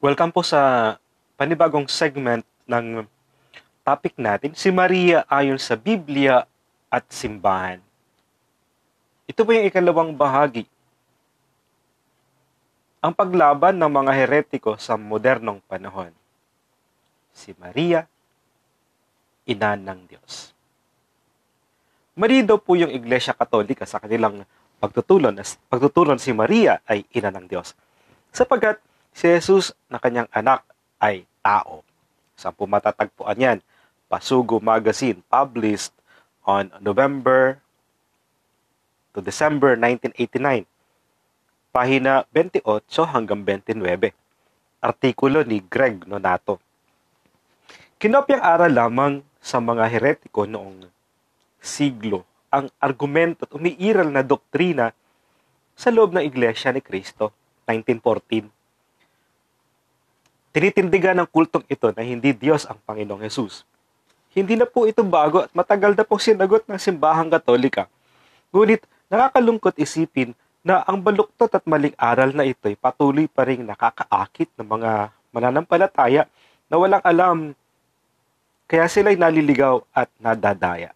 Welcome po sa panibagong segment ng topic natin, si Maria ayon sa Biblia at simbahan. Ito po yung ikalawang bahagi. Ang paglaban ng mga heretiko sa modernong panahon. Si Maria, ina ng Diyos. Marido po yung Iglesia Katolika sa kanilang pagtutulon, pagtutulon si Maria ay ina ng Diyos. Sapagkat si Jesus na kanyang anak ay tao. Saan po matatagpuan yan? Pasugo Magazine, published on November to December 1989. Pahina 28 hanggang 29. Artikulo ni Greg Nonato. Kinopyang aral lamang sa mga heretiko noong siglo ang argumento at umiiral na doktrina sa loob ng Iglesia ni Kristo, 1914. Tinitindigan ng kultong ito na hindi Diyos ang Panginoong Yesus. Hindi na po ito bago at matagal na po sinagot ng simbahang katolika. Ngunit nakakalungkot isipin na ang baluktot at maling aral na ito'y patuloy pa rin nakakaakit ng mga mananampalataya na walang alam kaya sila'y naliligaw at nadadaya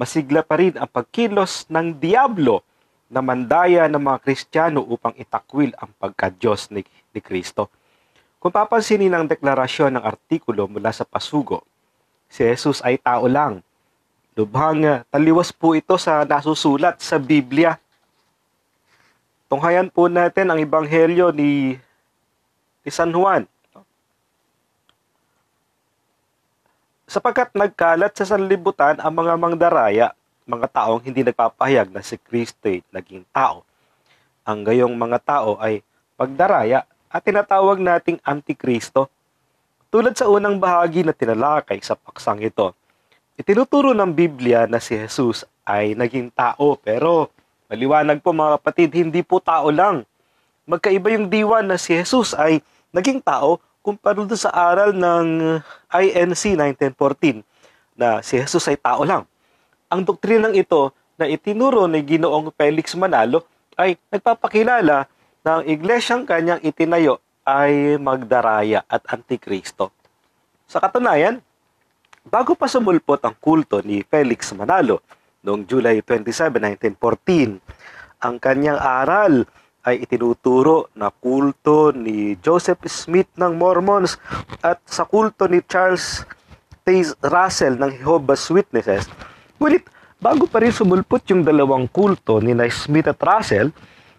masigla pa rin ang pagkilos ng Diablo na mandaya ng mga Kristiyano upang itakwil ang pagka-Diyos ni, ni Kristo. Kung papansinin ang deklarasyon ng artikulo mula sa pasugo, si Jesus ay tao lang. Lubhang taliwas po ito sa nasusulat sa Biblia. Tunghayan po natin ang ebanghelyo ni, ni San Juan sapagkat nagkalat sa sanlibutan ang mga mangdaraya, mga taong hindi nagpapahayag na si Kristo ay naging tao. Ang gayong mga tao ay pagdaraya at tinatawag nating Antikristo. Tulad sa unang bahagi na tinalakay sa paksang ito, itinuturo ng Biblia na si Jesus ay naging tao pero maliwanag po mga kapatid, hindi po tao lang. Magkaiba yung diwan na si Jesus ay naging tao kumpara doon sa aral ng INC 1914 na si Jesus ay tao lang. Ang doktrinang ito na itinuro ni Ginoong Felix Manalo ay nagpapakilala ang iglesyang kanyang itinayo ay magdaraya at antikristo. Sa katunayan, bago pa sumulpot ang kulto ni Felix Manalo noong July 27, 1914, ang kanyang aral ay itinuturo na kulto ni Joseph Smith ng Mormons at sa kulto ni Charles Taze Russell ng Jehovah's Witnesses. Ngunit bago pa rin sumulpot yung dalawang kulto ni Smith at Russell,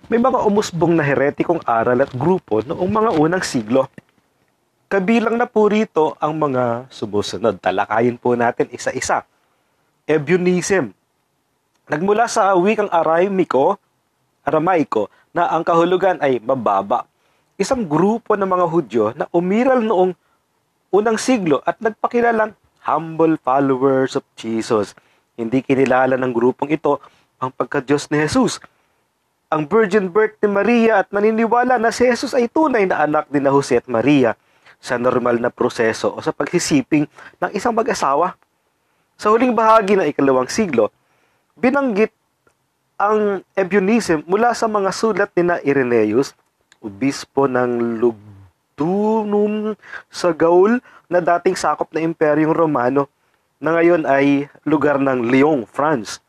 may mga umusbong na heretikong aral at grupo noong mga unang siglo. Kabilang na po rito ang mga sumusunod. Talakayin po natin isa-isa. Ebionism. Nagmula sa wikang Araymiko, Aramaiko na ang kahulugan ay mababa. Isang grupo ng mga Hudyo na umiral noong unang siglo at nagpakilalang humble followers of Jesus. Hindi kinilala ng grupong ito ang pagka-Diyos ni Jesus. Ang virgin birth ni Maria at naniniwala na si Jesus ay tunay na anak ni na Jose at Maria sa normal na proseso o sa pagsisiping ng isang mag-asawa. Sa huling bahagi ng ikalawang siglo, binanggit ang Ebionism mula sa mga sulat ni na Irenaeus, obispo ng Lugdunum sa Gaul na dating sakop na Imperyong Romano na ngayon ay lugar ng Lyon, France.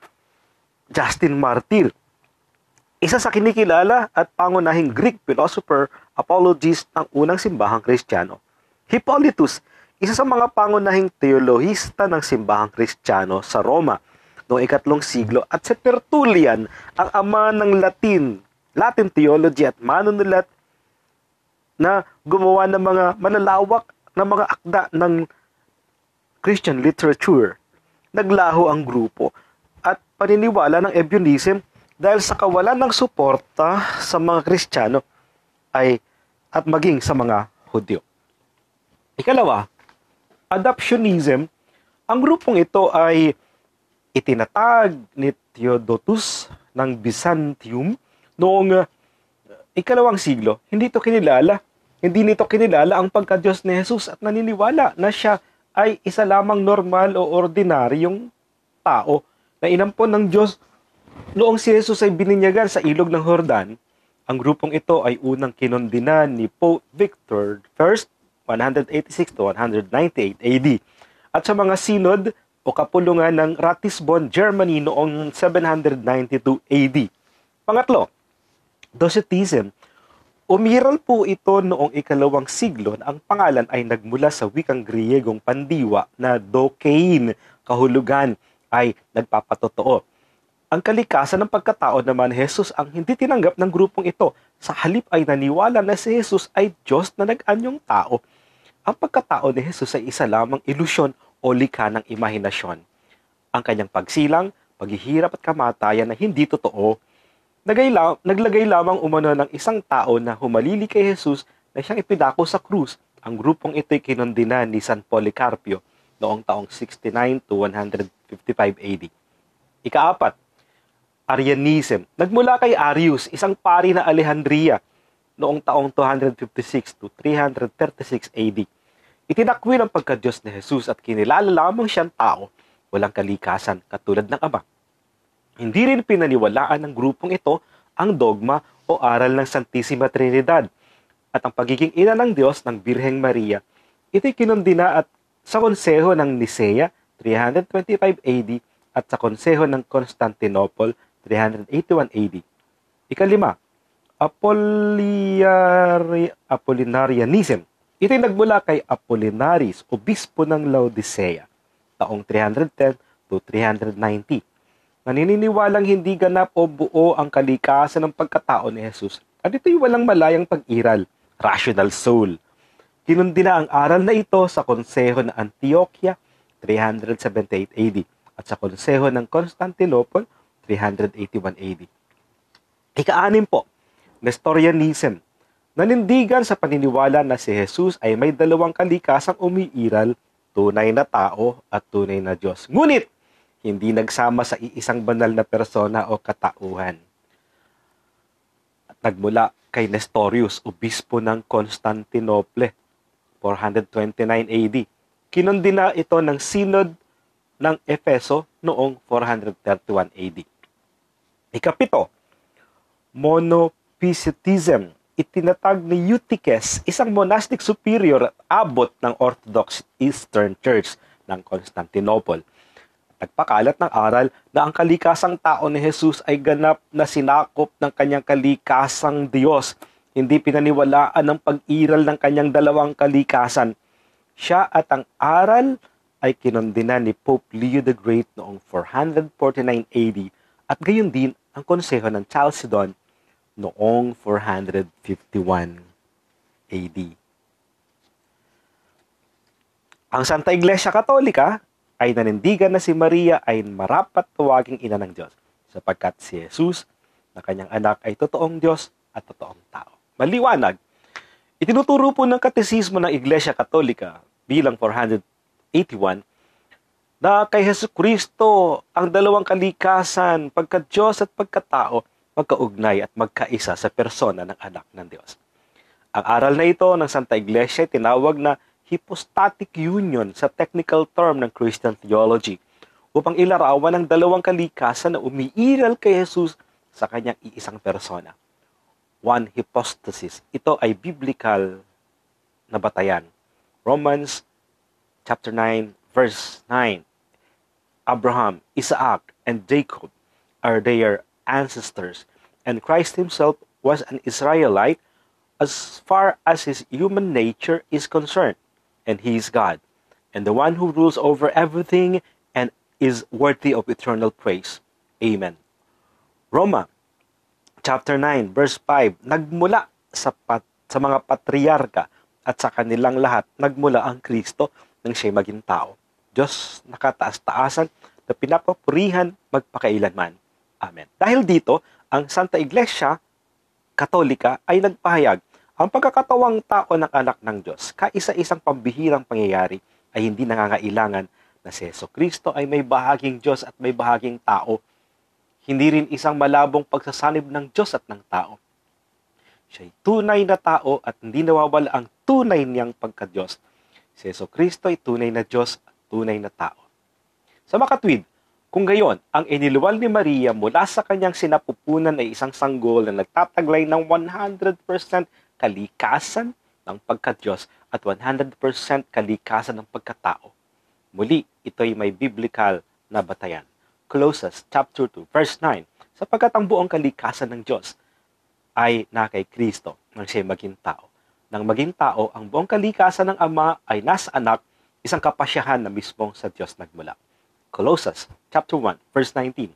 Justin Martyr, isa sa kinikilala at pangunahing Greek philosopher, apologist ng unang simbahang Kristiyano. Hippolytus, isa sa mga pangunahing teolohista ng simbahang Kristiyano sa Roma noong ikatlong siglo at si Tertullian ang ama ng Latin, Latin theology at manunulat na gumawa ng mga malalawak na mga akda ng Christian literature. Naglaho ang grupo at paniniwala ng Ebionism dahil sa kawalan ng suporta sa mga Kristiyano ay at maging sa mga Hudyo. Ikalawa, adoptionism. Ang grupong ito ay itinatag ni Theodotus ng Byzantium noong uh, ikalawang siglo. Hindi ito kinilala. Hindi nito kinilala ang pagka-Diyos ni Jesus at naniniwala na siya ay isa lamang normal o ordinaryong tao na inampon ng Diyos noong si Jesus ay bininyagan sa ilog ng Jordan. Ang grupong ito ay unang kinondina ni Pope Victor I, 186 to 198 AD. At sa mga synod o kapulungan ng Ratisbon, Germany noong 792 AD. Pangatlo, Docetism. Umiral po ito noong ikalawang siglo na ang pangalan ay nagmula sa wikang Griyegong pandiwa na dokein, kahulugan, ay nagpapatotoo. Ang kalikasan ng pagkatao naman Jesus ang hindi tinanggap ng grupong ito. Sa halip ay naniwala na si Jesus ay Diyos na nag-anyong tao. Ang pagkatao ni Jesus ay isa lamang ilusyon o likha ng imahinasyon. Ang kanyang pagsilang, paghihirap at kamatayan na hindi totoo Nagay naglagay lamang umano ng isang tao na humalili kay Jesus na siyang ipidako sa krus. Ang grupong ito'y kinondina ni San Policarpio noong taong 69 to 155 AD. Ikaapat, Arianism. Nagmula kay Arius, isang pari na Alejandria noong taong 256 to 336 AD. Itinakwil ang pagkadyos ni Jesus at kinilala lamang siyang tao, walang kalikasan katulad ng Ama. Hindi rin pinaniwalaan ng grupong ito ang dogma o aral ng Santissima Trinidad at ang pagiging ina ng Diyos ng Birheng Maria. Ito'y kinundina at sa konseho ng Nicea 325 AD at sa konseho ng Constantinople 381 AD. Ikalima, Apollari, Apollinarianism. Ito'y nagmula kay Apollinaris, obispo ng Laodicea, taong 310 to 390 naniniwalang hindi ganap o buo ang kalikasan ng pagkatao ni Jesus at ito'y walang malayang pag-iral, rational soul. Kinundina ang aral na ito sa konseho ng Antioquia 378 AD at sa konseho ng Constantinople 381 AD. Ika-anim po, Nestorianism. Nanindigan sa paniniwala na si Jesus ay may dalawang kalikasang umiiral, tunay na tao at tunay na Diyos. Ngunit, hindi nagsama sa iisang banal na persona o katauhan. At nagmula kay Nestorius, obispo ng Constantinople, 429 AD. Kinundina ito ng Synod ng Efeso noong 431 AD. Ikapito, Monophysitism. Itinatag ni Eutyches, isang monastic superior at abot ng Orthodox Eastern Church ng Constantinople Nagpakalat ng aral na ang kalikasang tao ni Jesus ay ganap na sinakop ng kanyang kalikasang Diyos. Hindi pinaniwalaan ng pag-iral ng kanyang dalawang kalikasan. Siya at ang aral ay kinondina ni Pope Leo the Great noong 449 AD at gayon din ang konseho ng Chalcedon noong 451 AD. Ang Santa Iglesia Katolika ay nanindigan na si Maria ay marapat tuwaging ina ng Diyos sapagkat si Jesus na kanyang anak ay totoong Diyos at totoong tao. Maliwanag, itinuturo po ng katesismo ng Iglesia Katolika bilang 481 na kay Hesus Kristo ang dalawang kalikasan, pagka-Diyos at pagkatao, magkaugnay at magkaisa sa persona ng anak ng Diyos. Ang aral na ito ng Santa Iglesia ay tinawag na hypostatic union sa technical term ng Christian theology upang ilarawan ang dalawang kalikasan na umiiral kay Jesus sa kanyang iisang persona. One hypostasis. Ito ay biblical na batayan. Romans chapter 9 verse 9. Abraham, Isaac, and Jacob are their ancestors, and Christ himself was an Israelite as far as his human nature is concerned and He is God, and the one who rules over everything and is worthy of eternal praise. Amen. Roma, chapter 9, verse 5, nagmula sa, pat, sa mga patriarka at sa kanilang lahat, nagmula ang Kristo nang siya maging tao. Diyos nakataas-taasan na pinapapurihan magpakailanman. Amen. Dahil dito, ang Santa Iglesia Katolika ay nagpahayag ang pagkakatawang tao ng anak ng Diyos, kaisa-isang pambihirang pangyayari ay hindi nangangailangan na si Yeso Kristo ay may bahaging Diyos at may bahaging tao. Hindi rin isang malabong pagsasanib ng Diyos at ng tao. Siya'y tunay na tao at hindi nawawala ang tunay niyang pagka-Diyos. Si Yeso Kristo ay tunay na Diyos tunay na tao. Sa makatwid, Kung gayon, ang iniluwal ni Maria mula sa kanyang sinapupunan ay isang sanggol na nagtataglay ng 100% kalikasan ng pagka-Diyos at 100% kalikasan ng pagkatao. Muli, ito'y may biblical na batayan. Colossians chapter 2 verse 9 sapagkat ang buong kalikasan ng Diyos ay na kay Kristo nang siya maging tao. Nang maging tao, ang buong kalikasan ng Ama ay nasa anak, isang kapasyahan na mismong sa Diyos nagmula. Colossus chapter 1 verse 19.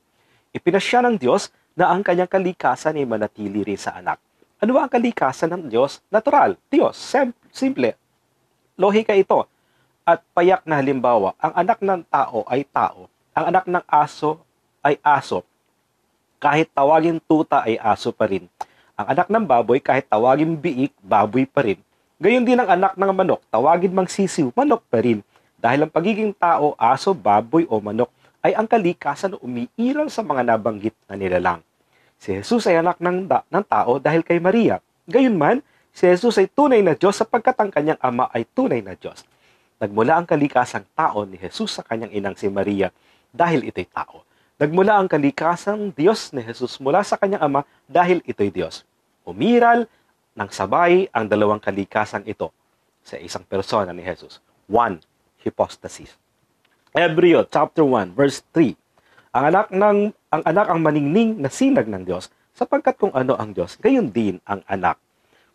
Ipinasya ng Diyos na ang kanyang kalikasan ay manatili rin sa anak. Ano ang kalikasan ng Diyos? Natural, Diyos, simple. Lohika ito. At payak na halimbawa, ang anak ng tao ay tao, ang anak ng aso ay aso. Kahit tawagin tuta ay aso pa rin. Ang anak ng baboy, kahit tawagin biik, baboy pa rin. Gayon din ang anak ng manok, tawagin mang sisiw, manok pa rin. Dahil ang pagiging tao, aso, baboy o manok ay ang kalikasan na umiiral sa mga nabanggit na nilalang. Si Jesus ay anak ng, da- ng tao dahil kay Maria. Gayunman, si Jesus ay tunay na Diyos sapagkat ang kanyang ama ay tunay na Diyos. Nagmula ang kalikasang tao ni Jesus sa kanyang inang si Maria dahil ito'y tao. Nagmula ang kalikasang Diyos ni Jesus mula sa kanyang ama dahil ito'y Diyos. Umiral ng sabay ang dalawang kalikasang ito sa isang persona ni Jesus. One, hypostasis. Hebreo chapter 1 verse 3. Ang anak ng ang anak ang maningning na sinag ng Diyos sapagkat kung ano ang Diyos, gayon din ang anak.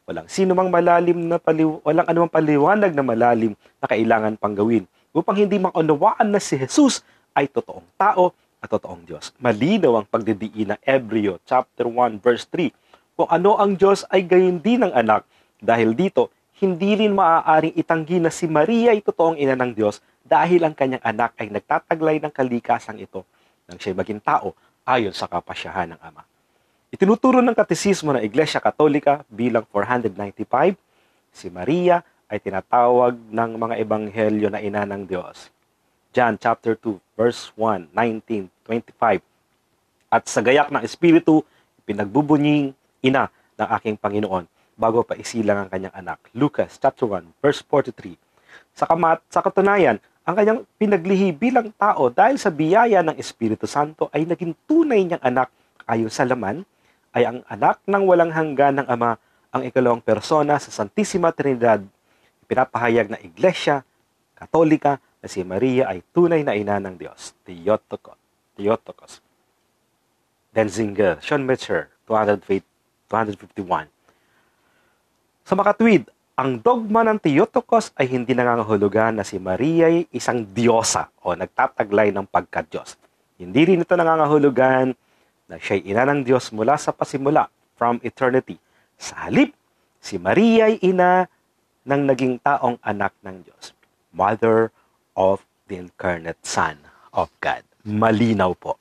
Walang sino mang malalim na paliw, walang anumang paliwanag na malalim na kailangan pang gawin upang hindi maunawaan na si Jesus ay totoong tao at totoong Diyos. Malinaw ang pagdidiin ng Hebreo chapter 1 verse 3. Kung ano ang Diyos ay gayon din ang anak. Dahil dito, hindi rin maaaring itanggi na si Maria ay totoong ina ng Diyos dahil ang kanyang anak ay nagtataglay ng kalikasang ito nang siya maging tao ayon sa kapasyahan ng Ama. Itinuturo ng katisismo ng Iglesia Katolika bilang 495, si Maria ay tinatawag ng mga ebanghelyo na ina ng Diyos. John chapter 2 verse 1, 19, 25. At sa gayak ng Espiritu, pinagbubunying ina ng aking Panginoon bago pa isilang ang kanyang anak. Lucas chapter 1 verse 43. Sa kamat sa katunayan, ang kanyang pinaglihi bilang tao dahil sa biyaya ng Espiritu Santo ay naging tunay niyang anak ayon sa laman ay ang anak ng walang hanggan ng Ama, ang ikalawang persona sa Santissima Trinidad, pinapahayag na Iglesia Katolika na si Maria ay tunay na ina ng Diyos. Theotokos. Theotokos. Denzinger, Sean Metzer, 251. Sa makatwid, ang dogma ng Theotokos ay hindi nangangahulugan na si Maria ay isang diyosa o nagtataglay ng pagka-Diyos. Hindi rin ito nangangahulugan na siya'y ina ng Diyos mula sa pasimula, from eternity. Sa halip, si Maria ay ina ng naging taong anak ng Diyos. Mother of the incarnate Son of God. Malinaw po.